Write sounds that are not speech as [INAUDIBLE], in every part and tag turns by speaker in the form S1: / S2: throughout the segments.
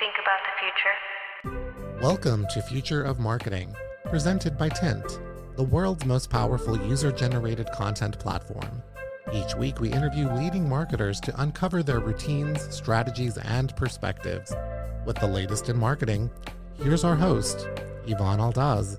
S1: think about the future?
S2: Welcome to Future of Marketing, presented by Tint, the world's most powerful user generated content platform. Each week, we interview leading marketers to uncover their routines, strategies, and perspectives. With the latest in marketing, here's our host, Yvonne Aldaz.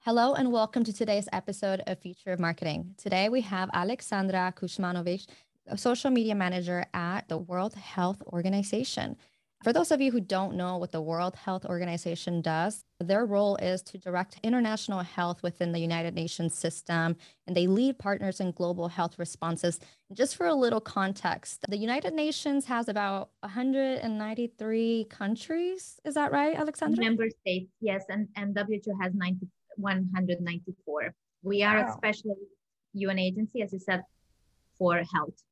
S3: Hello and welcome to today's episode of Future of Marketing. Today we have Aleksandra Kuzmanovic, a social media manager at the World Health Organization. For those of you who don't know what the World Health Organization does, their role is to direct international health within the United Nations system, and they lead partners in global health responses. And just for a little context, the United Nations has about 193 countries. Is that right, Aleksandra?
S4: Member states, yes, and, and WHO has 90, 194. We are wow. a special UN agency, as you said, for health.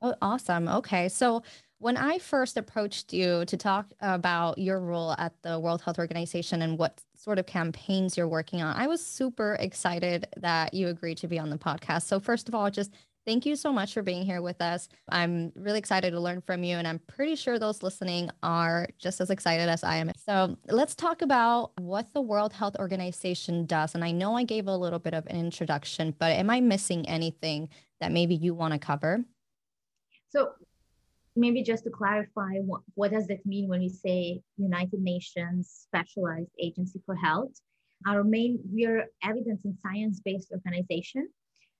S3: Oh, awesome. Okay. So when I first approached you to talk about your role at the World Health Organization and what sort of campaigns you're working on, I was super excited that you agreed to be on the podcast. So, first of all, just thank you so much for being here with us. I'm really excited to learn from you, and I'm pretty sure those listening are just as excited as I am. So, let's talk about what the World Health Organization does. And I know I gave a little bit of an introduction, but am I missing anything that maybe you want to cover?
S4: So maybe just to clarify, what, what does that mean when we say United Nations Specialized Agency for Health? Our main, we are evidence and science-based organization.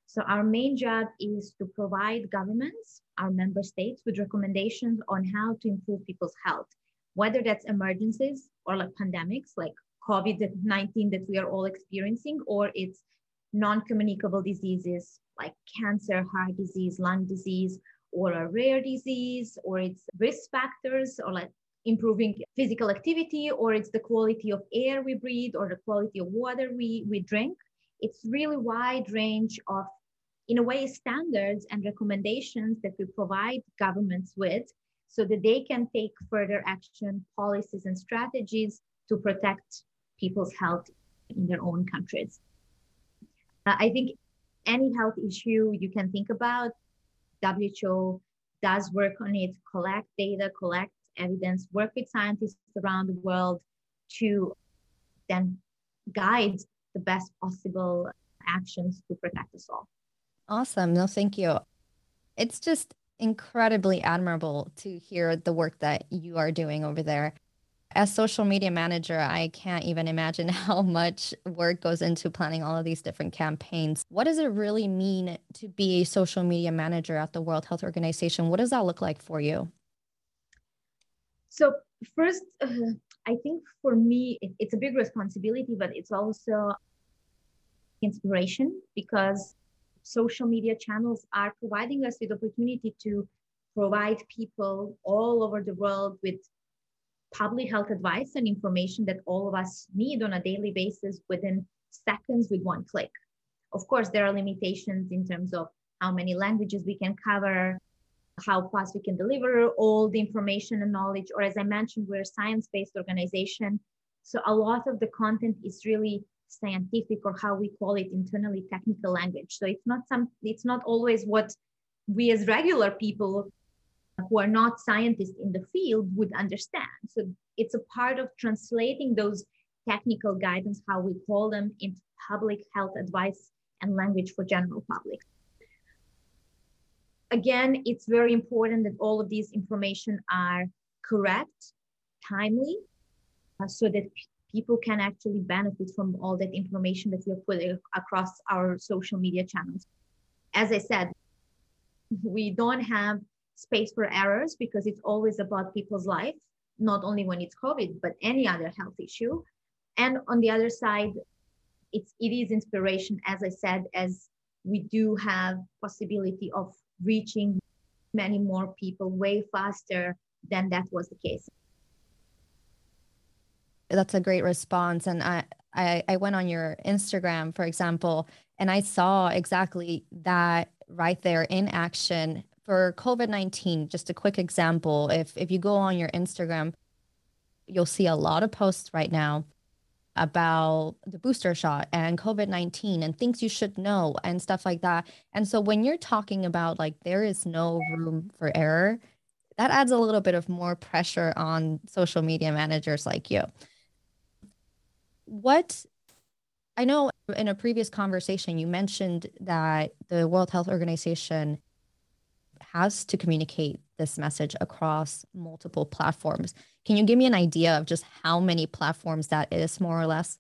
S4: So our main job is to provide governments, our member states, with recommendations on how to improve people's health, whether that's emergencies or like pandemics, like COVID-19 that we are all experiencing, or it's non-communicable diseases like cancer, heart disease, lung disease, or a rare disease or it's risk factors or like improving physical activity or it's the quality of air we breathe or the quality of water we, we drink. It's really wide range of in a way standards and recommendations that we provide governments with so that they can take further action policies and strategies to protect people's health in their own countries. Uh, i think any health issue you can think about WHO does work on it, collect data, collect evidence, work with scientists around the world to then guide the best possible actions to protect us all.
S3: Awesome. No, thank you. It's just incredibly admirable to hear the work that you are doing over there as social media manager, I can't even imagine [LAUGHS] how much work goes into planning all of these different campaigns. What does it really mean to be a social media manager at the World Health Organization? What does that look like for you?
S4: So, first, uh, [SIGHS] I think for me, it, it's a big responsibility, but it's also inspiration because social media channels are providing us with opportunity to provide people all over the world with public health advice and information that all of us need on a daily basis within seconds with one click. Of course, there are limitations in terms of how many languages we can cover, how fast we can deliver all the information and knowledge. Or, as I mentioned, we're a science based organization. So, a lot of the content is really scientific or how we call it internally technical language. So, it's not some, it's not always what we as regular people who are not scientists in the field would understand. So it's a part of translating those technical guidance, how we call them, into public health advice and language for general public. Again, it's very important that all of these information are correct, timely, uh, so that p- people can actually benefit from all that information that we are putting across our social media channels. As I said, we don't have space for errors because it's always about people's life, not only when it's COVID, but any other health issue. And on the other side, it's it is inspiration, as I said, as we do have possibility of reaching many more people way faster than that was the case.
S3: That's a great response. And I, I, I went on your Instagram, for example, and I saw exactly that right there in action for COVID 19, just a quick example if, if you go on your Instagram, you'll see a lot of posts right now about the booster shot and COVID 19 and things you should know and stuff like that. And so when you're talking about like there is no room for error, that adds a little bit of more pressure on social media managers like you. What I know in a previous conversation, you mentioned that the World Health Organization has to communicate this message across multiple platforms. Can you give me an idea of just how many platforms that is, more or less?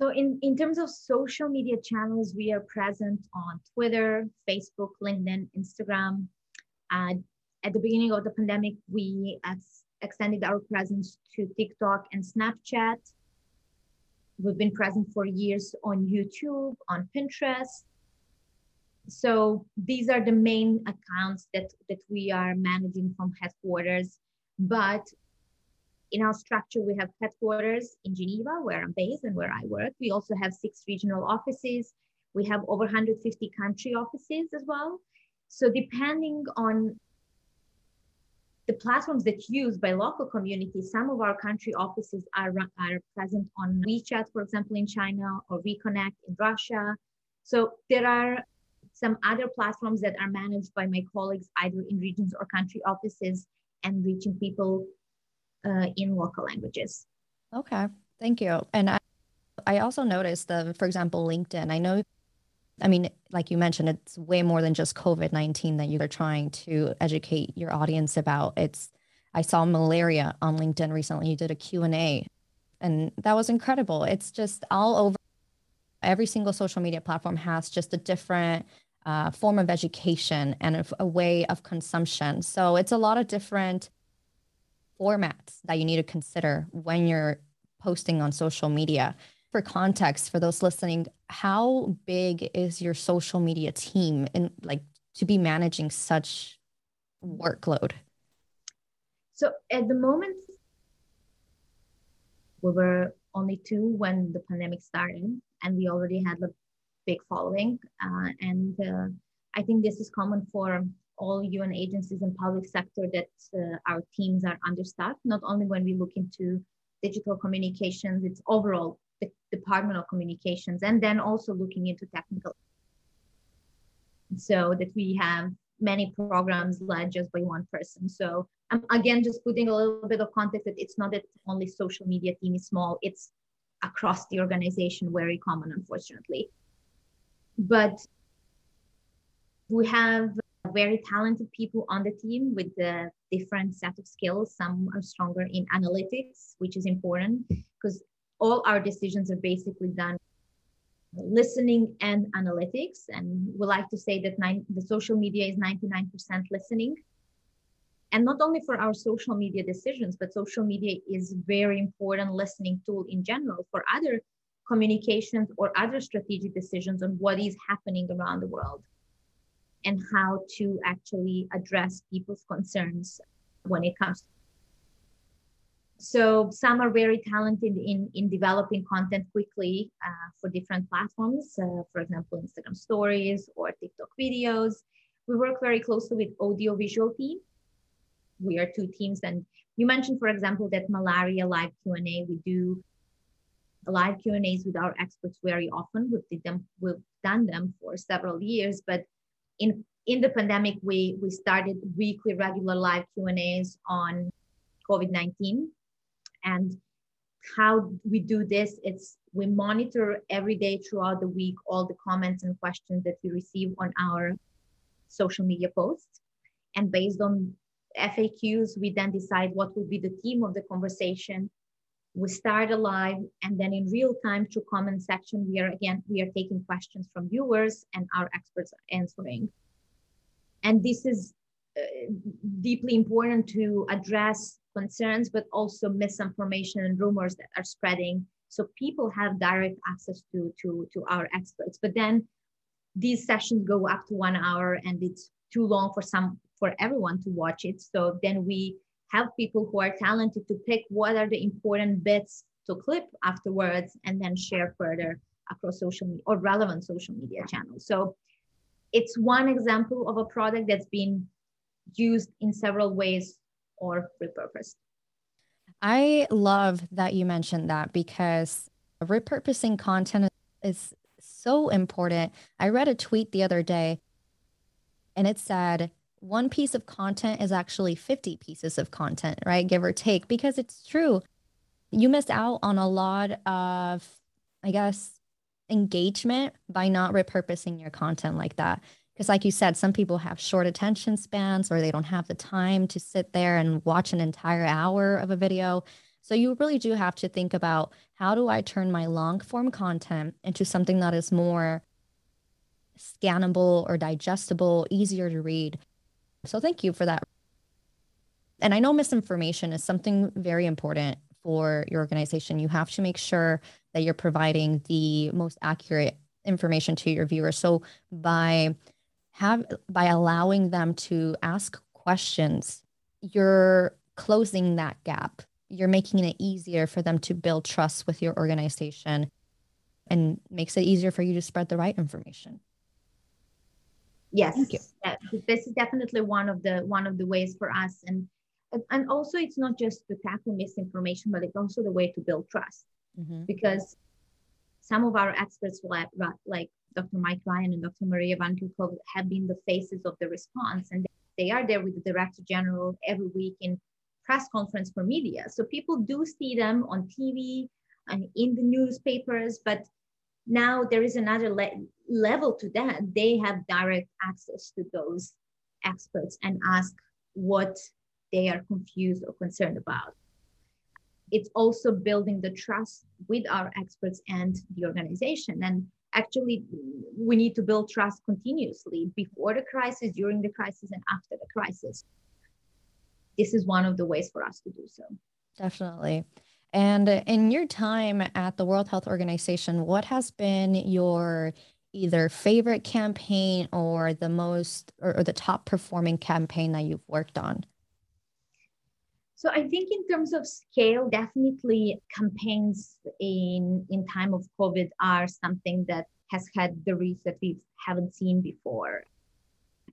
S4: So, in, in terms of social media channels, we are present on Twitter, Facebook, LinkedIn, Instagram. At the beginning of the pandemic, we ex- extended our presence to TikTok and Snapchat. We've been present for years on YouTube, on Pinterest. So these are the main accounts that, that we are managing from headquarters. But in our structure, we have headquarters in Geneva, where I'm based and where I work. We also have six regional offices. We have over 150 country offices as well. So depending on the platforms that used by local communities, some of our country offices are, are present on WeChat, for example, in China, or VKontakte in Russia. So there are some other platforms that are managed by my colleagues, either in regions or country offices, and reaching people uh, in local languages.
S3: Okay, thank you. And I, I also noticed that, for example, LinkedIn. I know I mean, like you mentioned, it's way more than just COVID 19 that you're trying to educate your audience about. It's, I saw malaria on LinkedIn recently. You did a Q&A and that was incredible. It's just all over. Every single social media platform has just a different uh, form of education and a, a way of consumption. So it's a lot of different formats that you need to consider when you're posting on social media for context for those listening, how big is your social media team and like to be managing such workload?
S4: So at the moment, we were only two when the pandemic started, and we already had a big following. Uh, and uh, I think this is common for all UN agencies and public sector that uh, our teams are understaffed, not only when we look into digital communications, it's overall the Department of Communications, and then also looking into technical. So that we have many programs led just by one person. So I'm again just putting a little bit of context that it's not that only social media team is small, it's across the organization very common, unfortunately. But we have very talented people on the team with a different set of skills. Some are stronger in analytics, which is important because all our decisions are basically done listening and analytics. And we like to say that nine, the social media is 99% listening. And not only for our social media decisions, but social media is very important listening tool in general for other communications or other strategic decisions on what is happening around the world and how to actually address people's concerns when it comes to so some are very talented in, in developing content quickly uh, for different platforms, uh, for example, Instagram stories or TikTok videos. We work very closely with audio visual team. We are two teams. And you mentioned, for example, that malaria live Q&A, we do live Q&As with our experts very often. We've, did them, we've done them for several years, but in, in the pandemic, we, we started weekly regular live Q&As on COVID-19 and how we do this, it's we monitor every day throughout the week all the comments and questions that we receive on our social media posts. And based on FAQs, we then decide what will be the theme of the conversation. We start a live and then in real time through comment section, we are again, we are taking questions from viewers and our experts are answering. And this is uh, deeply important to address concerns, but also misinformation and rumors that are spreading. So people have direct access to, to, to our experts. But then these sessions go up to one hour and it's too long for some for everyone to watch it. So then we have people who are talented to pick what are the important bits to clip afterwards and then share further across social or relevant social media channels. So it's one example of a product that's been used in several ways or repurposed.
S3: I love that you mentioned that because repurposing content is so important. I read a tweet the other day and it said, one piece of content is actually 50 pieces of content, right? Give or take, because it's true. You miss out on a lot of, I guess, engagement by not repurposing your content like that. Because, like you said, some people have short attention spans or they don't have the time to sit there and watch an entire hour of a video. So, you really do have to think about how do I turn my long form content into something that is more scannable or digestible, easier to read. So thank you for that. And I know misinformation is something very important for your organization. You have to make sure that you're providing the most accurate information to your viewers. So by have by allowing them to ask questions, you're closing that gap. You're making it easier for them to build trust with your organization and makes it easier for you to spread the right information.
S4: Yes. Yeah, this is definitely one of the one of the ways for us, and and also it's not just to tackle misinformation, but it's also the way to build trust, mm-hmm. because some of our experts, like, like Dr. Mike Ryan and Dr. Maria Van Kerkhove, have been the faces of the response, and they are there with the Director General every week in press conference for media. So people do see them on TV and in the newspapers, but now there is another le- level to that. They have direct access to those experts and ask what they are confused or concerned about. It's also building the trust with our experts and the organization. And actually, we need to build trust continuously before the crisis, during the crisis, and after the crisis. This is one of the ways for us to do so.
S3: Definitely. And in your time at the World Health Organization, what has been your either favorite campaign or the most or, or, the top performing campaign that you've worked on?
S4: So I think in terms of scale, definitely campaigns in in time of COVID are something that has had the reach that we haven't seen before.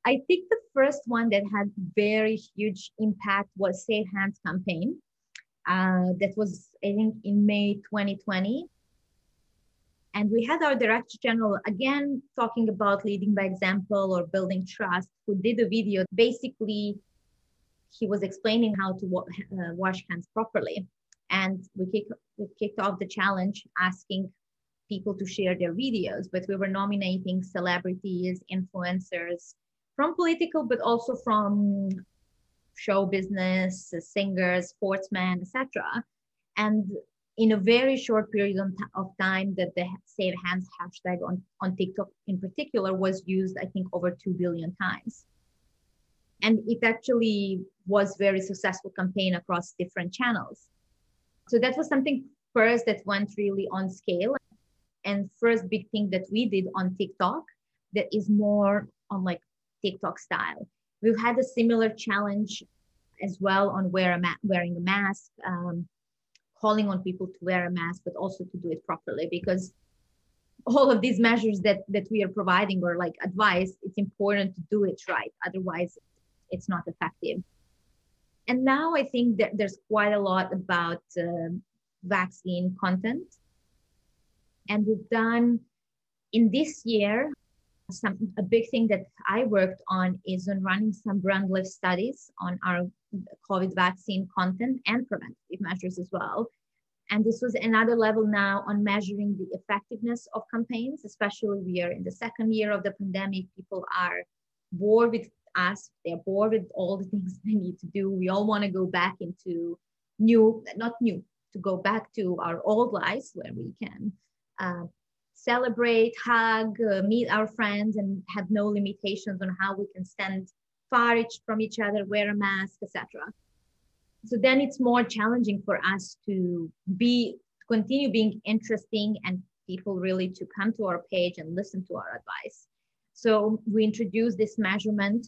S4: I think the first one that had very huge impact was Safe Hands campaign uh, that was, I think, in May 2020. And we had our director general again talking about leading by example or building trust, who did a video. Basically, he was explaining how to wa- uh, wash hands properly. And we, kick, we kicked off the challenge asking people to share their videos, but we were nominating celebrities, influencers from political, but also from show business, singers, sportsmen, etc. And in a very short period of time that the Safe Hands hashtag on, on TikTok in particular was used, I think, over 2 billion times. And it actually was very successful campaign across different channels. So that was something first that went really on scale. And first big thing that we did on TikTok that is more on like TikTok style. We've had a similar challenge as well on wear a ma- wearing a mask, um, calling on people to wear a mask, but also to do it properly because all of these measures that that we are providing or like advice, it's important to do it right. Otherwise, it's not effective. And now I think that there's quite a lot about uh, vaccine content. And we've done in this year, some a big thing that I worked on is on running some brand lift studies on our COVID vaccine content and preventative measures as well. And this was another level now on measuring the effectiveness of campaigns, especially we are in the second year of the pandemic. People are bored with us, they're bored with all the [LAUGHS] things they need to do. We all want to go back into new, not new, to go back to our old lives where we can uh, celebrate, hug, uh, meet our friends, and have no limitations on how we can stand far each from each other, wear a mask, etc. So then it's more challenging for us to be continue being interesting and people really to come to our page and listen to our advice. So we introduced this measurement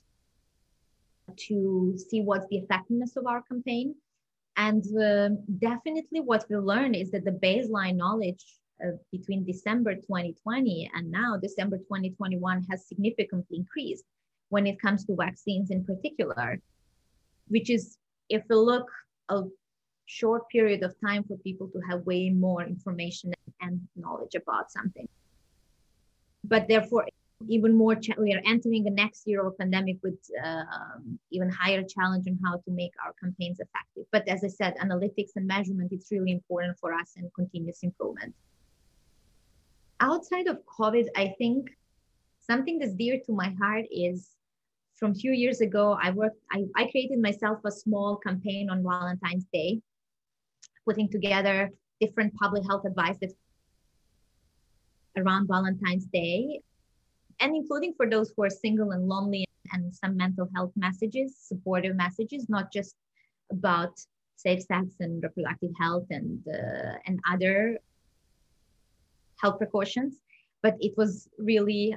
S4: to see what's the effectiveness of our campaign. And uh, definitely what we learned is that the baseline knowledge uh, between December 2020 and now December 2021 has significantly increased when it comes to vaccines in particular, which is if we look a short period of time for people to have way more information and knowledge about something. But therefore, even more cha- we are entering the next year of a pandemic with um, even higher challenge on how to make our campaigns effective but as i said analytics and measurement it's really important for us and continuous improvement outside of covid i think something that's dear to my heart is from a few years ago i worked I, I created myself a small campaign on valentine's day putting together different public health advice around valentine's day and including for those who are single and lonely and some mental health messages, supportive messages, not just about safe sex and reproductive health and uh, and other health precautions. But it was really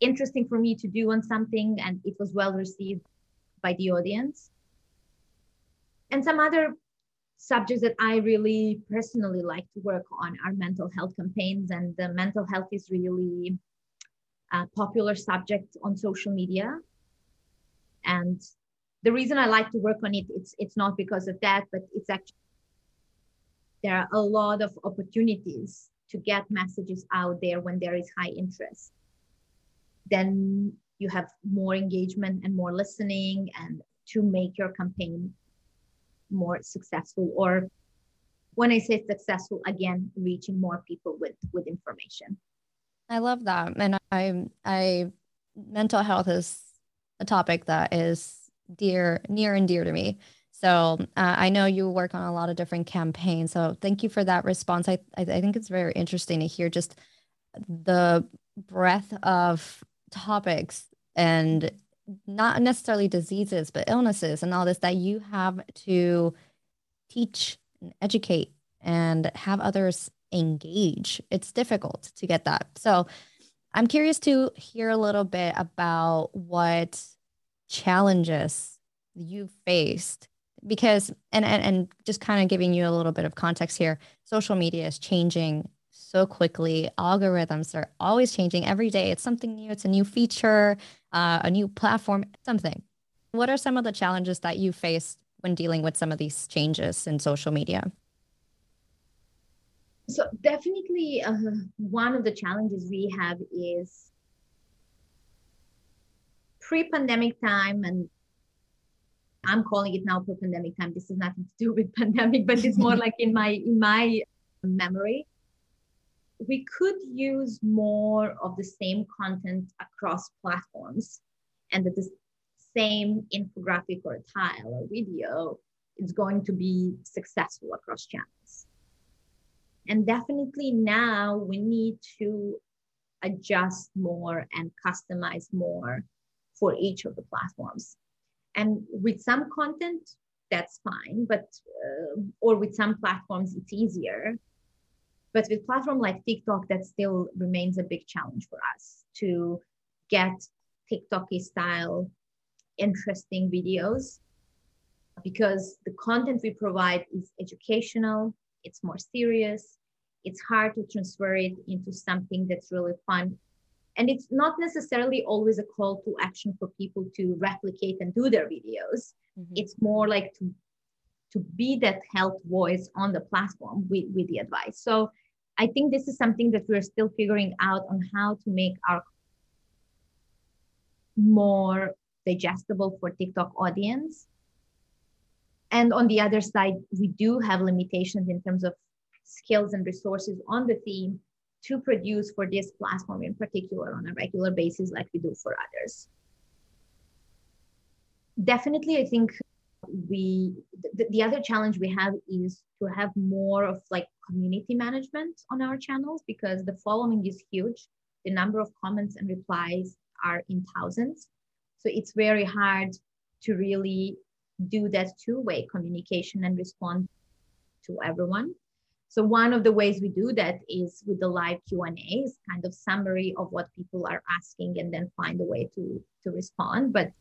S4: interesting for me to do on something, and it was well received by the audience. And some other subjects that I really personally like to work on are mental health campaigns, and the mental health is really a popular subject on social media. And the reason I like to work on it, it's it's not because of that, but it's actually there are a lot of opportunities to get messages out there when there is high interest. Then you have more engagement and more listening and to make your campaign more successful or when i say successful again reaching more people with with information
S3: I love that. And I, I, mental health is a topic that is dear, near and dear to me. So uh, I know you work on a lot of different campaigns. So thank you for that response. I, I, I think it's very interesting to hear just the breadth of topics and not necessarily diseases, but illnesses and all this that you have to teach and educate and have others engage. It's difficult to get that. So I'm curious to hear a little bit about what challenges you faced because and, and and just kind of giving you a little bit of context here social media is changing so quickly. Algorithms are always changing every day. It's something new. It's a new feature uh, a new platform something. What are some of the challenges that you faced when dealing with some of these changes in social media?
S4: So definitely uh, one of the challenges we have is pre-pandemic time and i'm calling it now pre-pandemic time. This is nothing to do with [LAUGHS] pandemic but it's more like in my in my memory. We could use more of the same content across platforms and that the same infographic or tile or video is going to be successful across channels. And definitely now we need to adjust more and customize more for each of the platforms. And with some content, that's fine, but uh, or with some platforms, it's easier. But with platform like TikTok, that still remains a big challenge for us to get TikTok style interesting videos because the content we provide is educational, it's more serious it's hard to transfer it into something that's really fun and it's not necessarily always a call to action for people to replicate and do their videos. Mm-hmm. it's more like to to be that health voice on the platform with, with the advice. So i think this is something that we're still figuring out on how to make our more digestible for tiktok audience. And on the other side we do have limitations in terms of skills and resources on the theme to produce for this platform in particular on a regular basis like we do for others. Definitely i think we the, the other challenge we have is to have more of like community management on our channels because the following is huge. The number of comments and replies are in thousands. So it's very hard to really do that two-way communication and respond to everyone so one of the ways we do that is with the live Q&As, kind of summary of what people are asking and then find a way to, to respond. But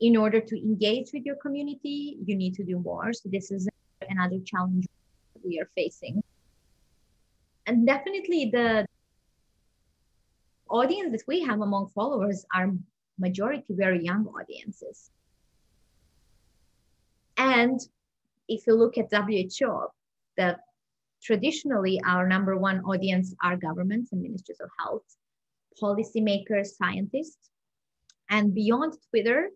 S4: in order to engage with your community, you need to do more. So this is another challenge we are facing. And definitely the audience that we have among followers are majority very young audiences. And if you look at WHO, that traditionally our number one audience are governments and ministries of health. policymakers, scientists. And beyond Twitter,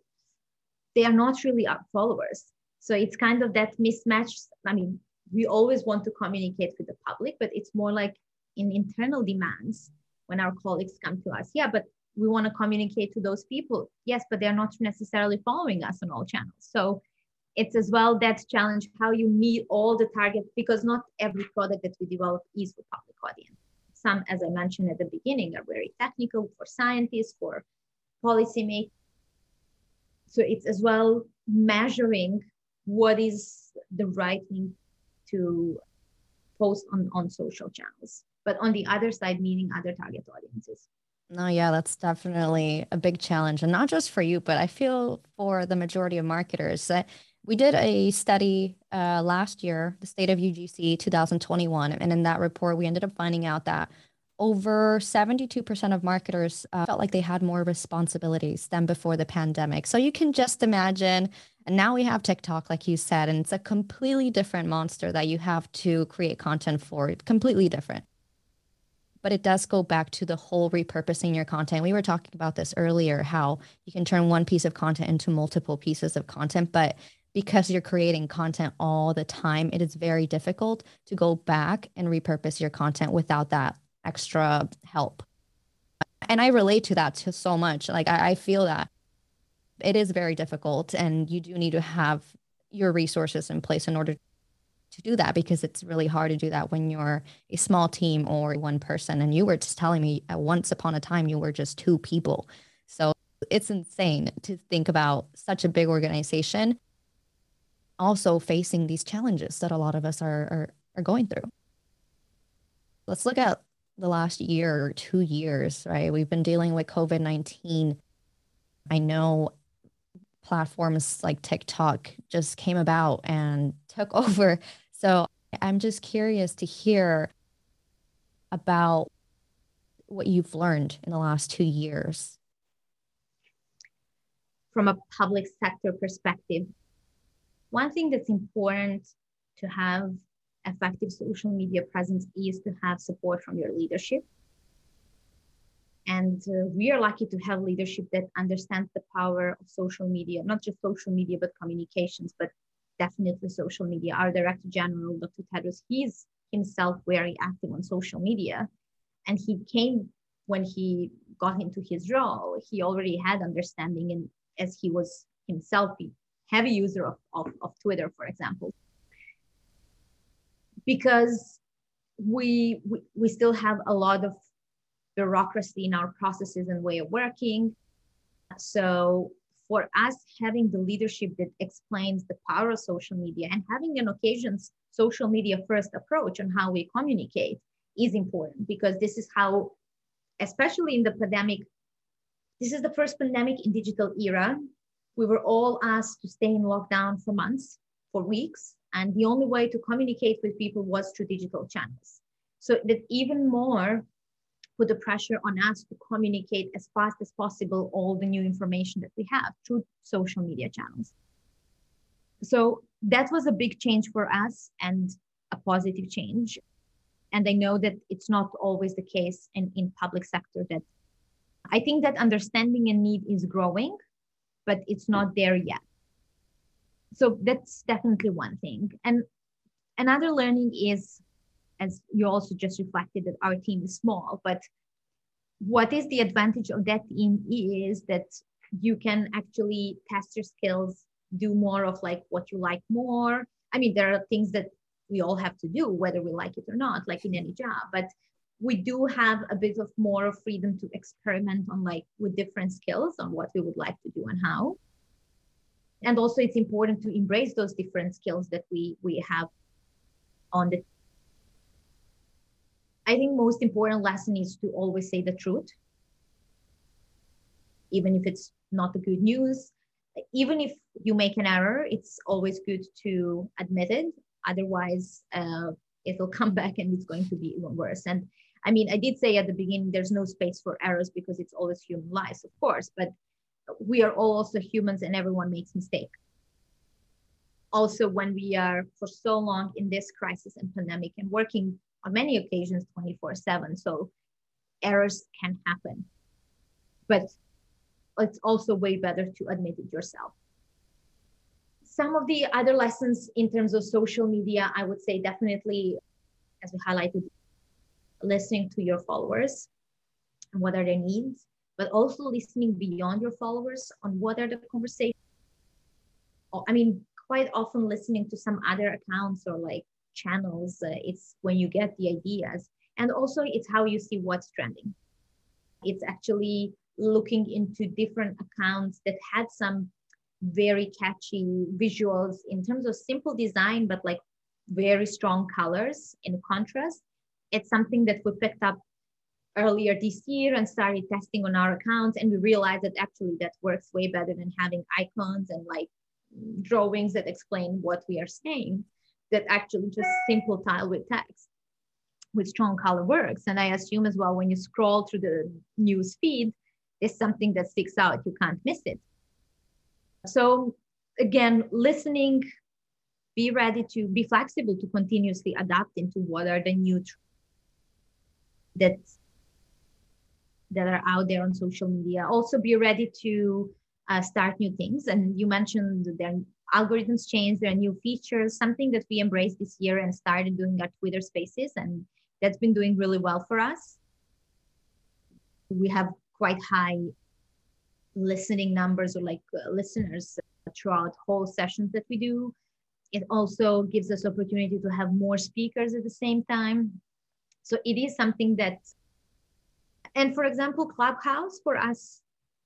S4: they are not really our followers. So it's kind of that mismatch. I mean, we always want to communicate with the public, but it's more like in internal demands when our colleagues come to us. Yeah, but we want to communicate to those people. Yes, but they're not necessarily following us on all channels. So it's as well that challenge how you meet all the targets because not every product that we develop is for public audience. Some, as I mentioned at the beginning, are very technical for scientists, for policymakers. So it's as well measuring what is the right thing to post on, on social channels. But on the other side, meeting other target audiences.
S3: No, yeah, that's definitely a big challenge. And not just for you, but I feel for the majority of marketers that we did a study uh, last year, the state of UGC 2021. And in that report, we ended up finding out that over 72% of marketers uh, felt like they had more responsibilities than before the pandemic. So you can just imagine. And now we have TikTok, like you said, and it's a completely different monster that you have to create content for, completely different. But it does go back to the whole repurposing your content. We were talking about this earlier how you can turn one piece of content into multiple pieces of content, but because you're creating content all the time, it is very difficult to go back and repurpose your content without that extra help. And I relate to that to so much. Like I, I feel that it is very difficult and you do need to have your resources in place in order to do that because it's really hard to do that when you're a small team or one person and you were just telling me once upon a time you were just two people so it's insane to think about such a big organization also facing these challenges that a lot of us are are, are going through let's look at the last year or two years, right? We've been dealing with COVID 19. I know platforms like TikTok just came about and [LAUGHS] took over. So I'm just curious to hear about what you've learned in the last two years.
S4: From a public sector perspective, one thing that's important to have effective social media presence is to have support from your leadership. And uh, we are lucky to have leadership that understands the power of social media, not just social media, but communications, but definitely social media. Our Director General, Dr. Tedros, he's himself very active on social media. And he came when he got into his role, he already had understanding and as he was himself heavy user of, of, of Twitter, for example because we, we, we still have a lot of bureaucracy in our processes and way of working. So for us, having the leadership that explains the power of social media and having an occasions social media first approach on how we communicate is important because this is how, especially in the pandemic, this is the first pandemic in digital era. We were all asked to stay in lockdown for months, for weeks, and the only way to communicate with people was through digital channels. So that even more put the pressure on us to communicate as fast as possible all the new information that we have through social media channels. So that was a big change for us and a positive change. And I know that it's not always the case in, in public sector that I think that understanding and need is growing, but it's not there yet. So that's definitely one thing. And another learning is as you also just reflected that our team is small but what is the advantage of that team is that you can actually test your skills do more of like what you like more. I mean there are things that we all have to do whether we like it or not like in any job but we do have a bit of more freedom to experiment on like with different skills on what we would like to do and how. And also it's important to embrace those different skills that we we have on the i think most important lesson is to always say the truth. Even if it's not the good news even if you make an error it's always good to admit it. Otherwise uh, it'll [LAUGHS] come back and it's going to be even worse. And i mean i did say at the beginning there's no space for errors because it's always human lives of course but we are all also humans and everyone makes mistake also when we are for so long in this crisis and pandemic and working on many occasions 24 7 so errors can happen. But it's also way better to admit it yourself. Some of the other lessons in terms of social media, I would say definitely, as we highlighted, listening to your followers and what are their needs, but also listening beyond your followers on what are the conversations. I mean, quite often listening to some other accounts or like channels, uh, it's when you get the ideas. And also, it's how you see what's trending. It's actually looking into different accounts that had some very catchy visuals in terms of simple design, but like very strong colors in contrast. It's something that we picked up earlier this year and started testing on our accounts. And we realized that actually that works way better than having icons and like drawings that explain what we are saying, that actually just simple tile with text with strong color works. And I assume as well, when you scroll through the news feed, is something that sticks out. You can't miss it. So again, listening, be ready to be flexible to continuously adapt into what are the new that that are out there on social media. Also, be ready to uh, start new things. And you mentioned their algorithms change, there are new features. Something that we embraced this year and started doing our Twitter Spaces, and that's been doing really well for us. We have quite high listening numbers or like uh, listeners throughout whole sessions that we do. It also gives us opportunity to have more speakers at the same time. So it is something that, and for example, Clubhouse for us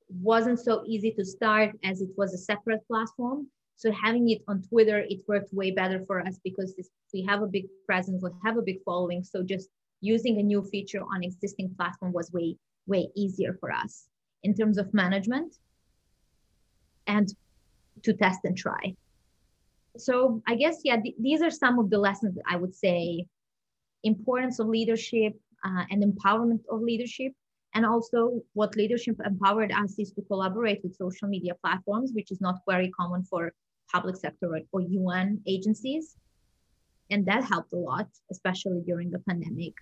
S4: wasn't so easy to start as it was a separate platform. So having it on Twitter, it worked way better for us because this, we have a big presence, we have a big following. So just using a new feature on existing platform was way way easier for us in terms of management and to test and try. So I guess yeah, th- these are some of the lessons that I would say importance of leadership uh, and empowerment of leadership and also what leadership empowered us is to collaborate with social media platforms which is not very common for public sector or, un agencies and that helped a lot especially during the pandemic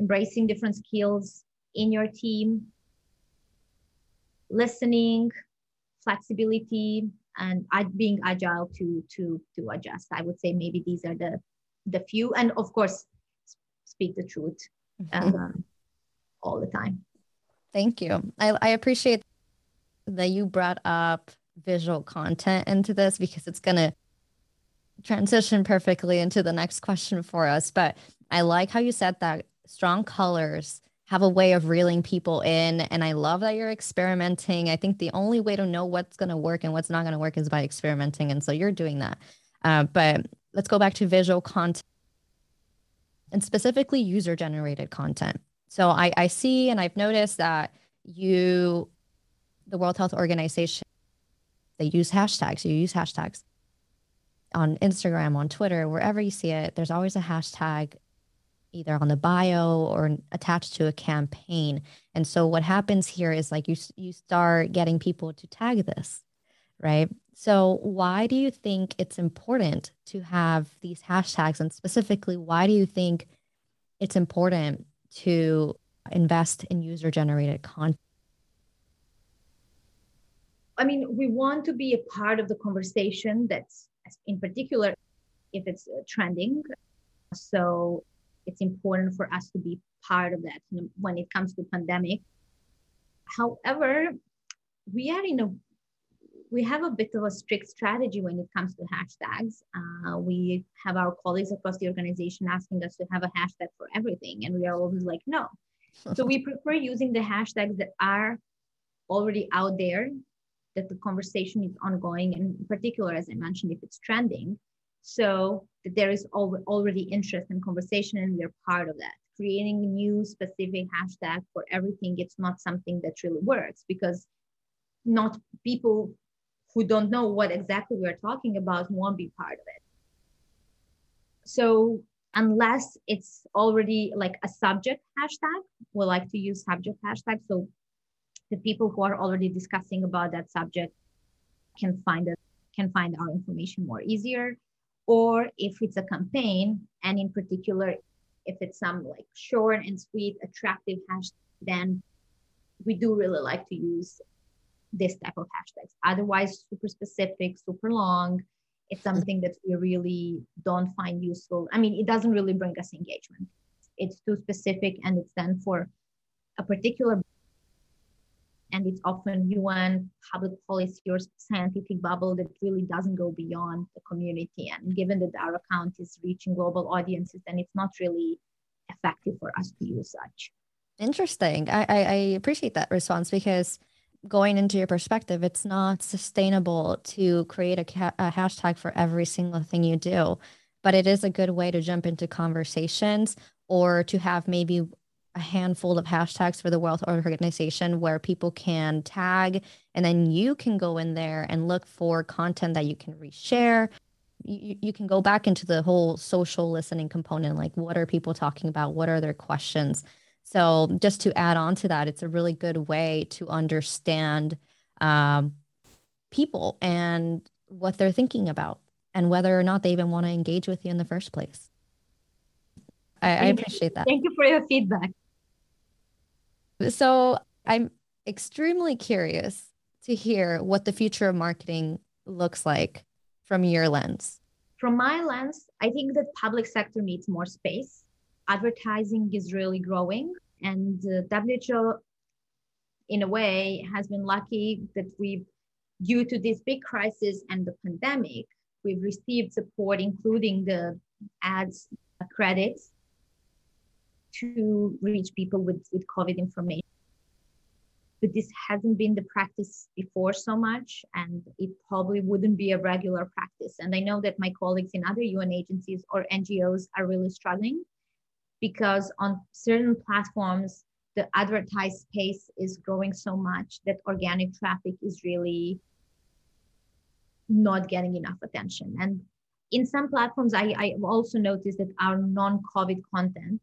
S4: embracing different skills in your team, listening, flexibility, and being agile to to to adjust. I would say maybe these are the the few, and of course, speak the truth mm-hmm. um, all the time.
S3: Thank you. I, I appreciate that you brought up visual content into this because it's going to transition perfectly into the next question for us. But I like how you said that strong colors have a way of reeling people in. And I love that you're experimenting. I think the only way to know what's going to work and what's not going to work is by experimenting. And so you're doing that. Uh, but let's go back to visual content and specifically user generated content. So I, I see and I've noticed that you, the World Health Organization, they use hashtags. You use hashtags on Instagram, on Twitter, wherever you see it. There's always a hashtag either on the bio or attached to a campaign. And so what happens here is like you you start getting people to tag this, right? So why do you think it's important to have these hashtags and specifically why do you think it's important to invest in user generated content?
S4: I mean, we want to be a part of the conversation that's in particular if it's uh, trending. So it's important for us to be part of that when it comes to pandemic however we are in a we have a bit of a strict strategy when it comes to hashtags. Uh, we have our colleagues across the organization asking us to have a hashtag for everything and we are always like no. So we [LAUGHS] prefer using the hashtags that are already out there that the conversation is ongoing and in particular as i mentioned if it's trending so that there is already interest and conversation and we're part of that. Creating a new specific hashtag for everything it's not something that really works because not people who don't know what exactly we're talking about won't be part of it. So unless it's already like a subject hashtag we like to use subject hashtag so the people who are already discussing about that subject can find it can find our information more easier. Or if it's a campaign and in particular if it's some like short and sweet, attractive hashtag, then we do really like to use this type of hashtags. Otherwise, super specific, super long. It's mm-hmm. something that we really don't find useful. I mean, it doesn't really bring us engagement. It's too specific and it's done for a particular and it's often UN public policy or scientific bubble that really doesn't go beyond the community. And given that our account is reaching global audiences, then it's not really effective for us to use such.
S3: Interesting. I, I, I appreciate that response because going into your perspective, it's not sustainable to create a, ca- a hashtag for every single thing you do, but it is a good way to jump into conversations or to have maybe a handful of hashtags for the World Organization where people can tag and then you can go in there and look for content that you can reshare. You, you can go back into the whole social listening component like what are people talking about? What are their questions? So, just to add on to that, it's a really good way to understand um, people and what they're thinking about and whether or not they even want to engage with you in the first place. I, I appreciate that.
S4: Thank you for your feedback.
S3: So, I'm extremely curious to hear what the future of marketing looks like from your lens.
S4: From my lens, I think that public sector needs more space advertising is really growing and uh, WHO in a way has been lucky that we've due to this big crisis and the pandemic we've received support including the ads credits to reach people with, with covid information. But this hasn't been the practice before so much and it probably wouldn't be a regular practice. And i know that my colleagues in other un agencies or ngos are really struggling because on certain platforms, the advertised space is growing so much that organic traffic is really not getting enough attention. And in some platforms, I, I also noticed that our non-COVID content,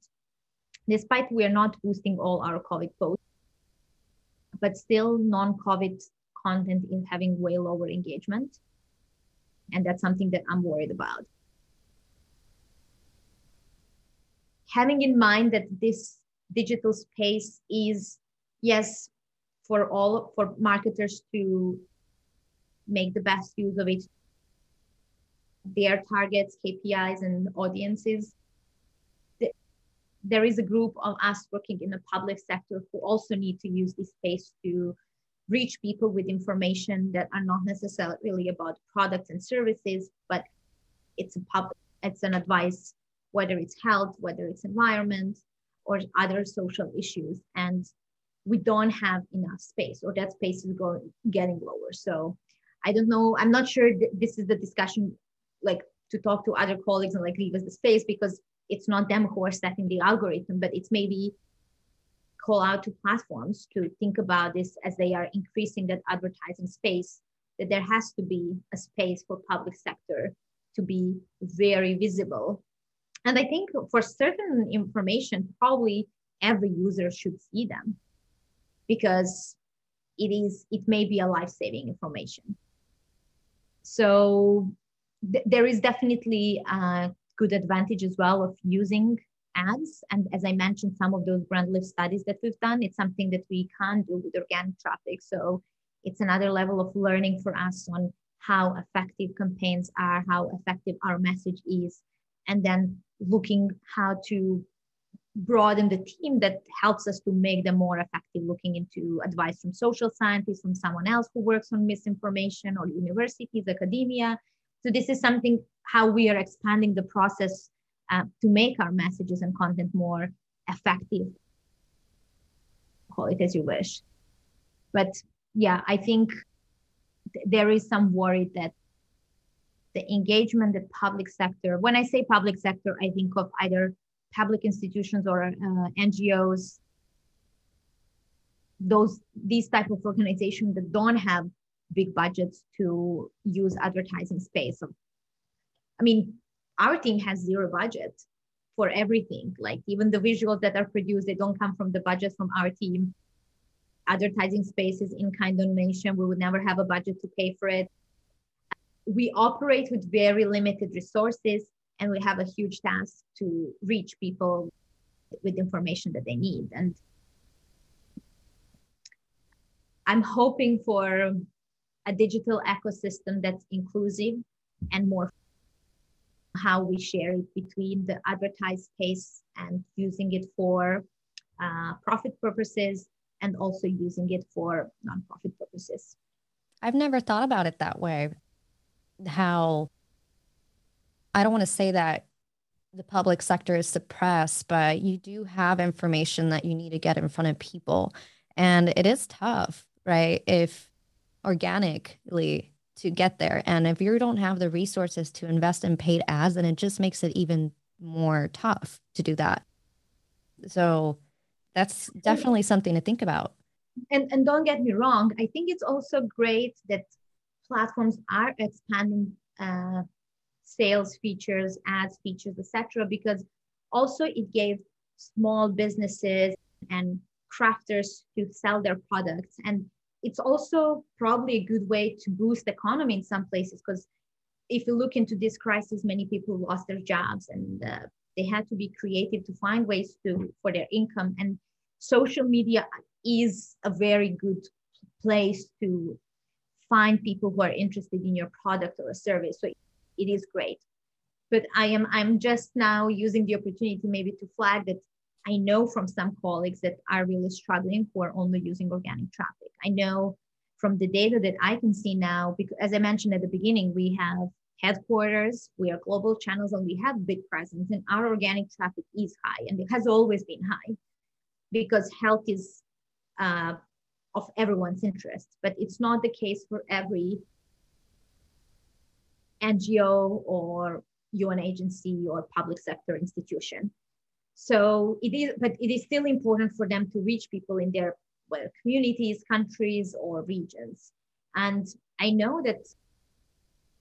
S4: despite we are not boosting all our COVID posts, but still non-COVID content is having way lower engagement. And that's something that I'm worried about. Having in mind that this digital space is yes for all for marketers to make the best use of it their targets kpis and audiences there is a group of us working in the public sector who also need to use this space to reach people with information that are not necessarily really about products and services but it's a public it's an advice whether it's health, whether it's environment, or other social issues. And we don't have enough space, or that space is going getting lower. So I don't know. I'm not sure this is the discussion, like to talk to other colleagues and like leave us the space because it's not them who are setting the algorithm, but it's maybe call out to platforms to think about this as they are increasing that advertising space that there has to be a space for public sector to be very visible and I think for certain information, probably every user should see them because it is it may be a life-saving information. So th- there is definitely a good advantage as well of using ads. And as I mentioned, some of those brand lift studies that we've done, it's something that we can't do with organic traffic. So it's another level of learning for us on how effective campaigns are, how effective our message is, and then looking how to broaden the team that helps us to make them more effective looking into advice from social scientists from someone else who works on misinformation or universities academia. So this is something how we are expanding the process uh, to make our messages and content more effective. Call it as you wish. But yeah i think th- there is some worry that the engagement that public sector, when I say public sector, I think of either public institutions or uh, NGOs, those these type of organizations that don't have big budgets to use advertising space. I mean, our team has zero budget for everything. Like even the visuals that are produced, they don't come from the budget from our team. Advertising spaces in kind donation, we would never have a budget to pay for it we operate with very limited resources and we have a huge task to reach people with information that they need and i'm hoping for a digital ecosystem that's inclusive and more how we share it between the advertised space and using it for uh, profit purposes and also using it for nonprofit purposes.
S3: I've never thought about it that way. How I don't want to say that the public sector is suppressed, but you do have information that you need to get in front of people. And it is tough, right? If organically to get there. And if you don't have the resources to invest in paid ads, then it just makes it even more tough to do that. So that's definitely something to think about.
S4: And and don't get me wrong, I think it's also great that platforms are expanding uh, sales features, ads features, etc. Because also it gave small businesses and crafters to sell their products and it's also probably a good way to boost the economy in some places because if you look into this crisis many people lost their jobs and uh, they had to be creative to find ways to for their income and social media is a very good place to find people who are interested in your product or a service so it is great but i am i'm just now using the opportunity maybe to flag that I know from some colleagues that are really struggling who are only using organic traffic. I know from the data that I can see now, because as I mentioned at the beginning, we have headquarters, we are global channels, and we have big presence, and our organic traffic is high, and it has always been high because health is uh, of everyone's interest. But it's not the case for every NGO or UN agency or public sector institution. So it is, but it is still important for them to reach people in their well, communities, countries, or regions. And I know that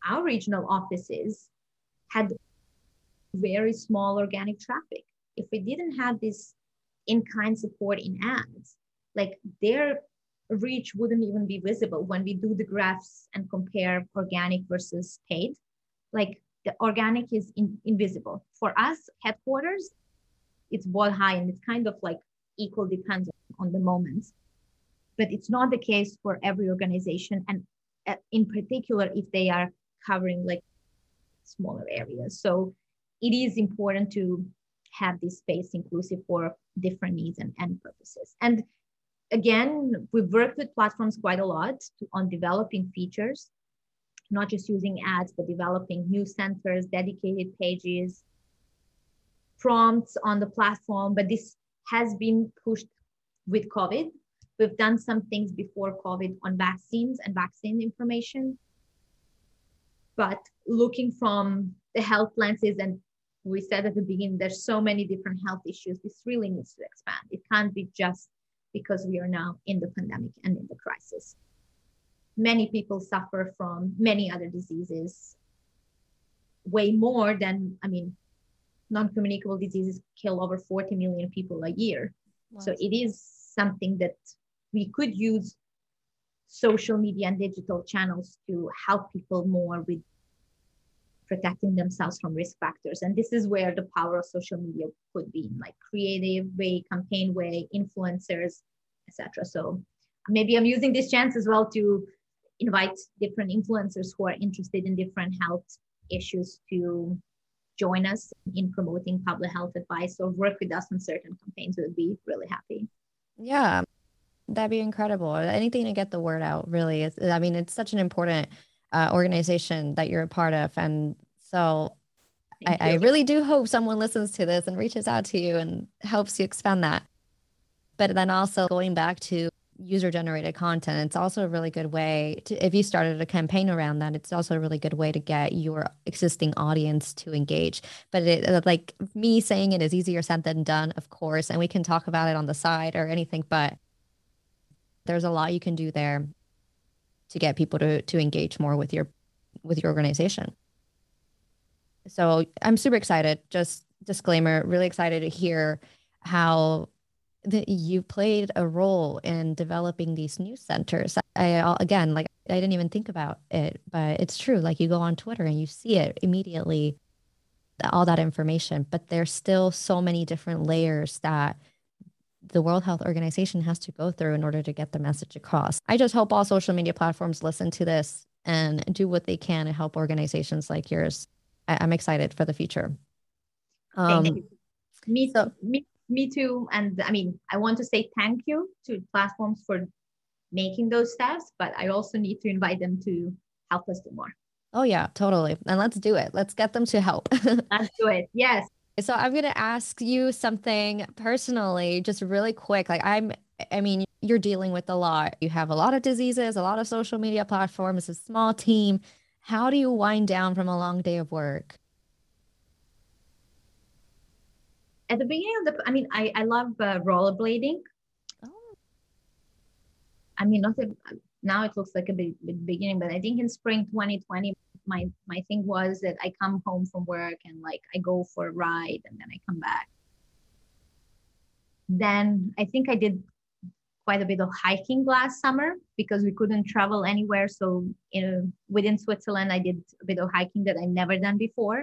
S4: our regional offices had very small organic traffic. If we didn't have this in-kind support in ads, like their reach wouldn't even be visible when we do the graphs and compare organic versus paid. Like the organic is in, invisible. For us, headquarters, it's ball high and it's kind of like equal depends on the moments but it's not the case for every organization and uh, in particular if they are covering like smaller areas so it is important to have this space inclusive for different needs and, and purposes and again we've worked with platforms quite a lot on developing features not just using ads but developing new centers dedicated pages prompts on the platform, but this has been pushed with COVID. We've done some things before COVID on vaccines and vaccine information. But looking from the health lenses, and we said at the beginning, there's so many different health issues. This really needs to expand. It can't be just because we are now in the pandemic and in the crisis. Many people suffer from many other diseases, way more than, I mean, non-communicable diseases kill over 40 million people a year. Wow. So it is something that we could use social media and digital channels to help people more with protecting themselves from risk factors. And this is where the power of social media could be mm-hmm. like creative way, campaign way, influencers, etc. So maybe I'm using this chance as well to invite different influencers who are interested in different health issues to join us in promoting public health advice or work with us on certain campaigns, we would be really happy.
S3: Yeah, that'd be incredible. Anything to get the word out, really. Is, I mean, it's such an important uh, organization that you're a part of. And so I, I, really do hope someone listens to this and reaches out to you and helps you expand that. But then also going back to user generated content it's also a really good way to if you started a campaign around that it's also a really good way to get your existing audience to engage but it, uh, like me saying it is easier said than done of course and we can talk about it on the side or anything but there's a lot you can do there to get people to to engage more with your with your organization so i'm super excited just disclaimer really excited to hear how that you played a role in developing these news centers. I again, like I didn't even think about it, but it's true. Like you go on Twitter and you see it immediately all that information, but there's still so many different layers that the World Health Organization has to go through in order to get the message across. I just hope all social media platforms listen to this and do what they can to help organizations like yours. I- am excited for the future.
S4: Um, me, so, me, me too. And I mean, I want to say thank you to platforms for making those steps, but I also need to invite them to help us do more.
S3: Oh, yeah, totally. And let's do it. Let's get them to help. [LAUGHS]
S4: let's do it. Yes.
S3: So I'm going to ask you something personally, just really quick. Like, I'm, I mean, you're dealing with a lot. You have a lot of diseases, a lot of social media platforms, a small team. How do you wind down from a long day of work?
S4: At the beginning of the, I mean, I, I love uh, rollerblading. Oh. I mean, not a, now it looks like a big, big beginning, but I think in spring 2020, my my thing was that I come home from work and like I go for a ride and then I come back. Then I think I did quite a bit of hiking last summer because we couldn't travel anywhere. So you know, within Switzerland, I did a bit of hiking that I never done before,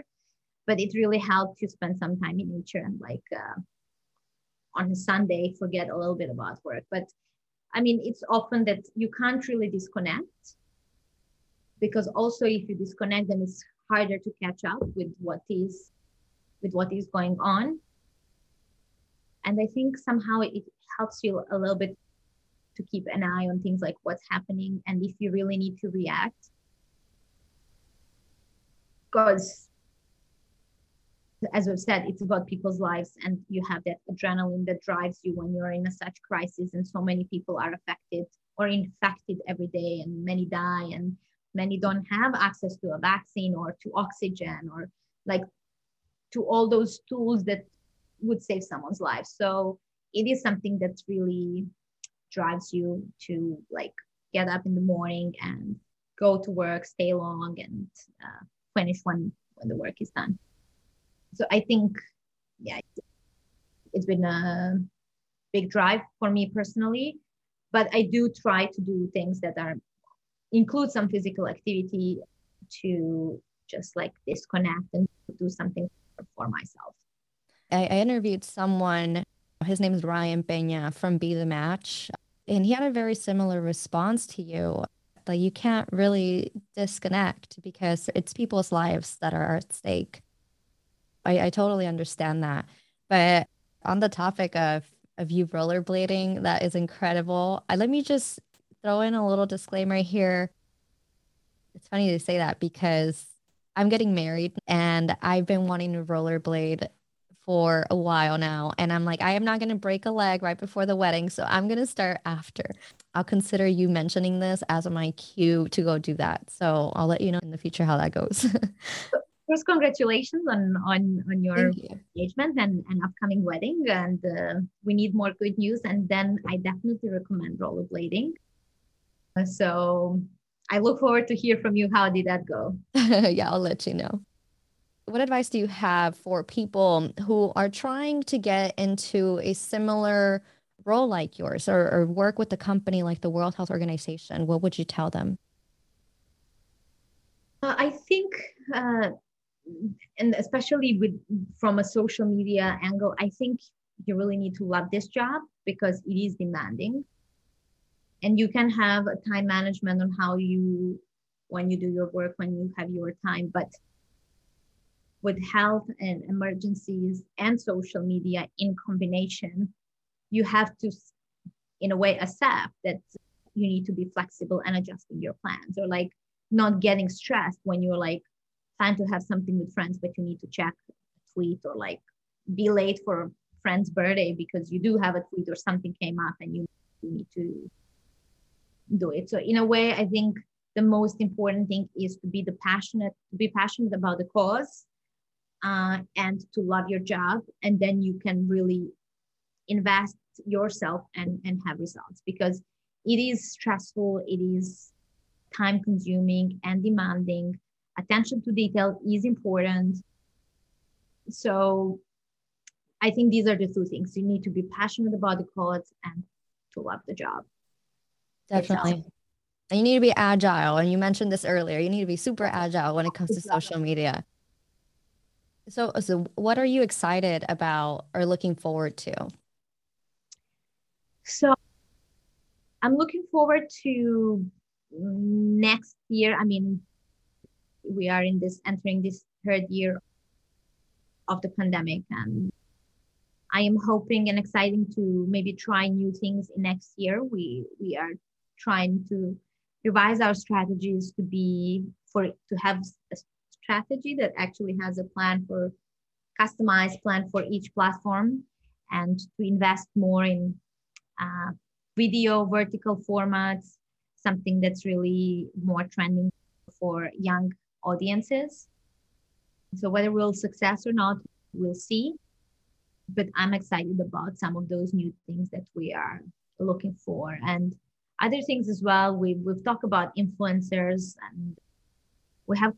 S4: but it really helped to spend some time in nature and like uh, on a Sunday forget a little bit about work. But I mean, it's often that you can't really disconnect because also if you disconnect then it's harder to catch up with what is with what is going on. And i think somehow it helps you a little bit to keep an eye on things like what's happening and if you really need to react. Because as we've said it's about people's lives and you have that adrenaline that drives you when you're in a such crisis and so many people are affected or infected every day and many die and many don't have access to a vaccine or to oxygen or like to all those tools that would save someone's life. So it is something that really drives you to like get up in the morning and go to work stay long and uh, finish when when the work is done. So i think yeah it's been a big drive for me personally but i do try to do things that are include some physical activity to just like disconnect and do something for myself.
S3: I, I interviewed someone, his name is Ryan Pena from Be the Match, and he had a very similar response to you. Like you can't really disconnect because it's people's lives that are at stake. I, I totally understand that. But on the topic of of you rollerblading, that is incredible. I, let me just throw in a little disclaimer here. It's funny to say that because I'm getting married and I've been wanting to rollerblade for a while now. And I'm like, I am not going to break a leg right before the wedding. So I'm going to start after. I'll consider you mentioning this as my cue to go do that. So I'll let you know in the future how that goes. [LAUGHS]
S4: First, congratulations on on on your you. engagement and, and upcoming wedding. And uh, we need more good news. And then I definitely recommend rollerblading. So I look forward to hear from you. How did that go? [LAUGHS]
S3: yeah, I'll let you know. What advice do you have for people who are trying to get into a similar role like yours or, or work with a company like the World Health Organization? What would you tell them?
S4: Uh, I think, uh, and especially with from a social media angle, I think you really need to love this job because it is demanding and you can have a time management on how you when you do your work when you have your time but with health and emergencies and social media in combination you have to in a way accept that you need to be flexible and adjusting your plans or like not getting stressed when you're like trying to have something with friends but you need to check a tweet or like be late for a friend's birthday because you do have a tweet or something came up and you need to do it. So in a way, I think the most important thing is to be the passionate, to be passionate about the cause, uh, and to love your job, and then you can really invest yourself and and have results because it is stressful, it is time consuming and demanding. Attention to detail is important. So I think these are the two things. You need to be passionate about the cause and to love the job.
S3: Definitely. And you need to be agile. And you mentioned this earlier. You need to be super agile when it comes to social media. So, so what are you excited about or looking forward to?
S4: So, I'm looking forward to next year. I mean, we are in this entering this third year of the pandemic, and I am hoping and exciting to maybe try new things in next year. We we are trying to revise our strategies to be for to have a strategy that actually has a plan for customized plan for each platform and to invest more in uh, video vertical formats something that's really more trending for young audiences. So whether we'll success or not we'll see. But i'm excited about some of those new things that we are looking for. And other things as well we, we've talked about influencers and we have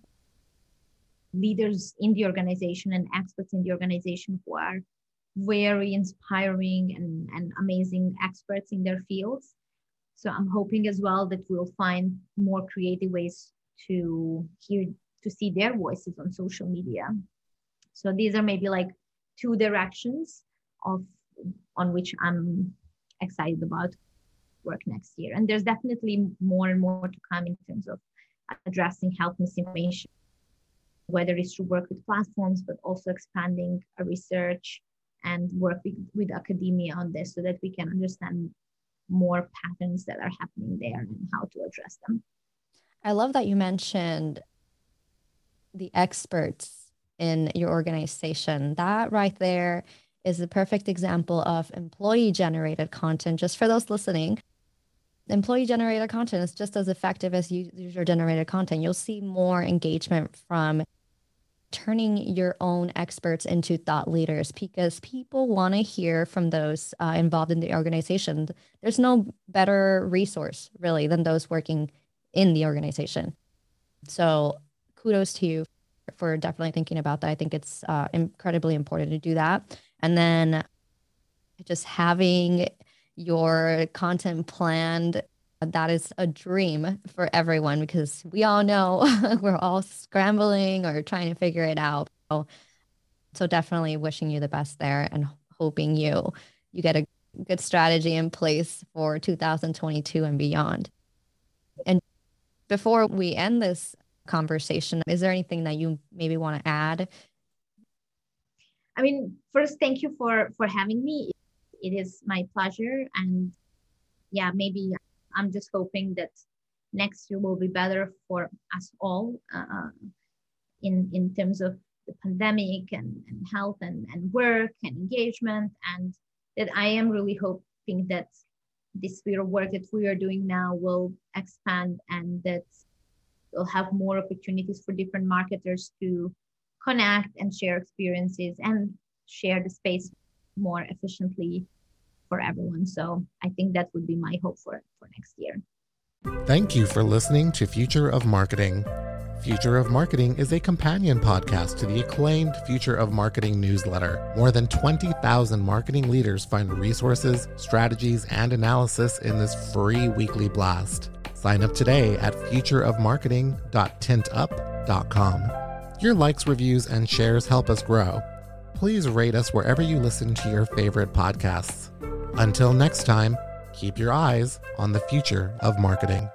S4: leaders in the organization and experts in the organization who are very inspiring and, and amazing experts in their fields. So I'm hoping as well that we'll find more creative ways to hear to see their voices on social media. So these are maybe like two directions of on which I'm excited about work next year. And there's definitely more and more to come in terms of addressing health misinformation whether it's to work with platforms, but also expanding research and work with, with academia on this so that we can understand more patterns that are happening there and how to address them.
S3: I love that you mentioned the experts in your organization. That right there is the perfect example of employee generated content. Just for those listening, employee generated content is just as effective as user generated content. You'll see more engagement from turning your own experts into thought leaders because people want to hear from those uh, involved in the organization. There's no better resource really than those working in the organization. So kudos to you for definitely thinking about that. I think it's uh, incredibly important to do that. And then just having your content planned that is a dream for everyone because we all know [LAUGHS] we're all scrambling or trying to figure it out. So, so definitely wishing you the best there and hoping you you get a good strategy in place for 2022 and beyond. And before we end this conversation, is there anything that you maybe want to add?
S4: I mean, first, thank you for for having me. It is my pleasure, and yeah, maybe I'm just hoping that next year will be better for us all uh, in in terms of the pandemic and, and health and, and work and engagement. And that I am really hoping that this sphere of work that we are doing now will expand and that we'll have more opportunities for different marketers to connect and share experiences and share the space more efficiently for everyone. So I think that would be my hope for, for next year.
S2: Thank you for listening to Future of Marketing. Future of Marketing is a companion podcast to the acclaimed Future of Marketing newsletter. More than 20,000 marketing leaders find resources, strategies, and analysis in this free weekly blast. Sign up today at futureofmarketing.tintup.com. Your likes, reviews, and shares help us grow. Please rate us wherever you listen to your favorite podcasts. Until next time, keep your eyes on the future of marketing.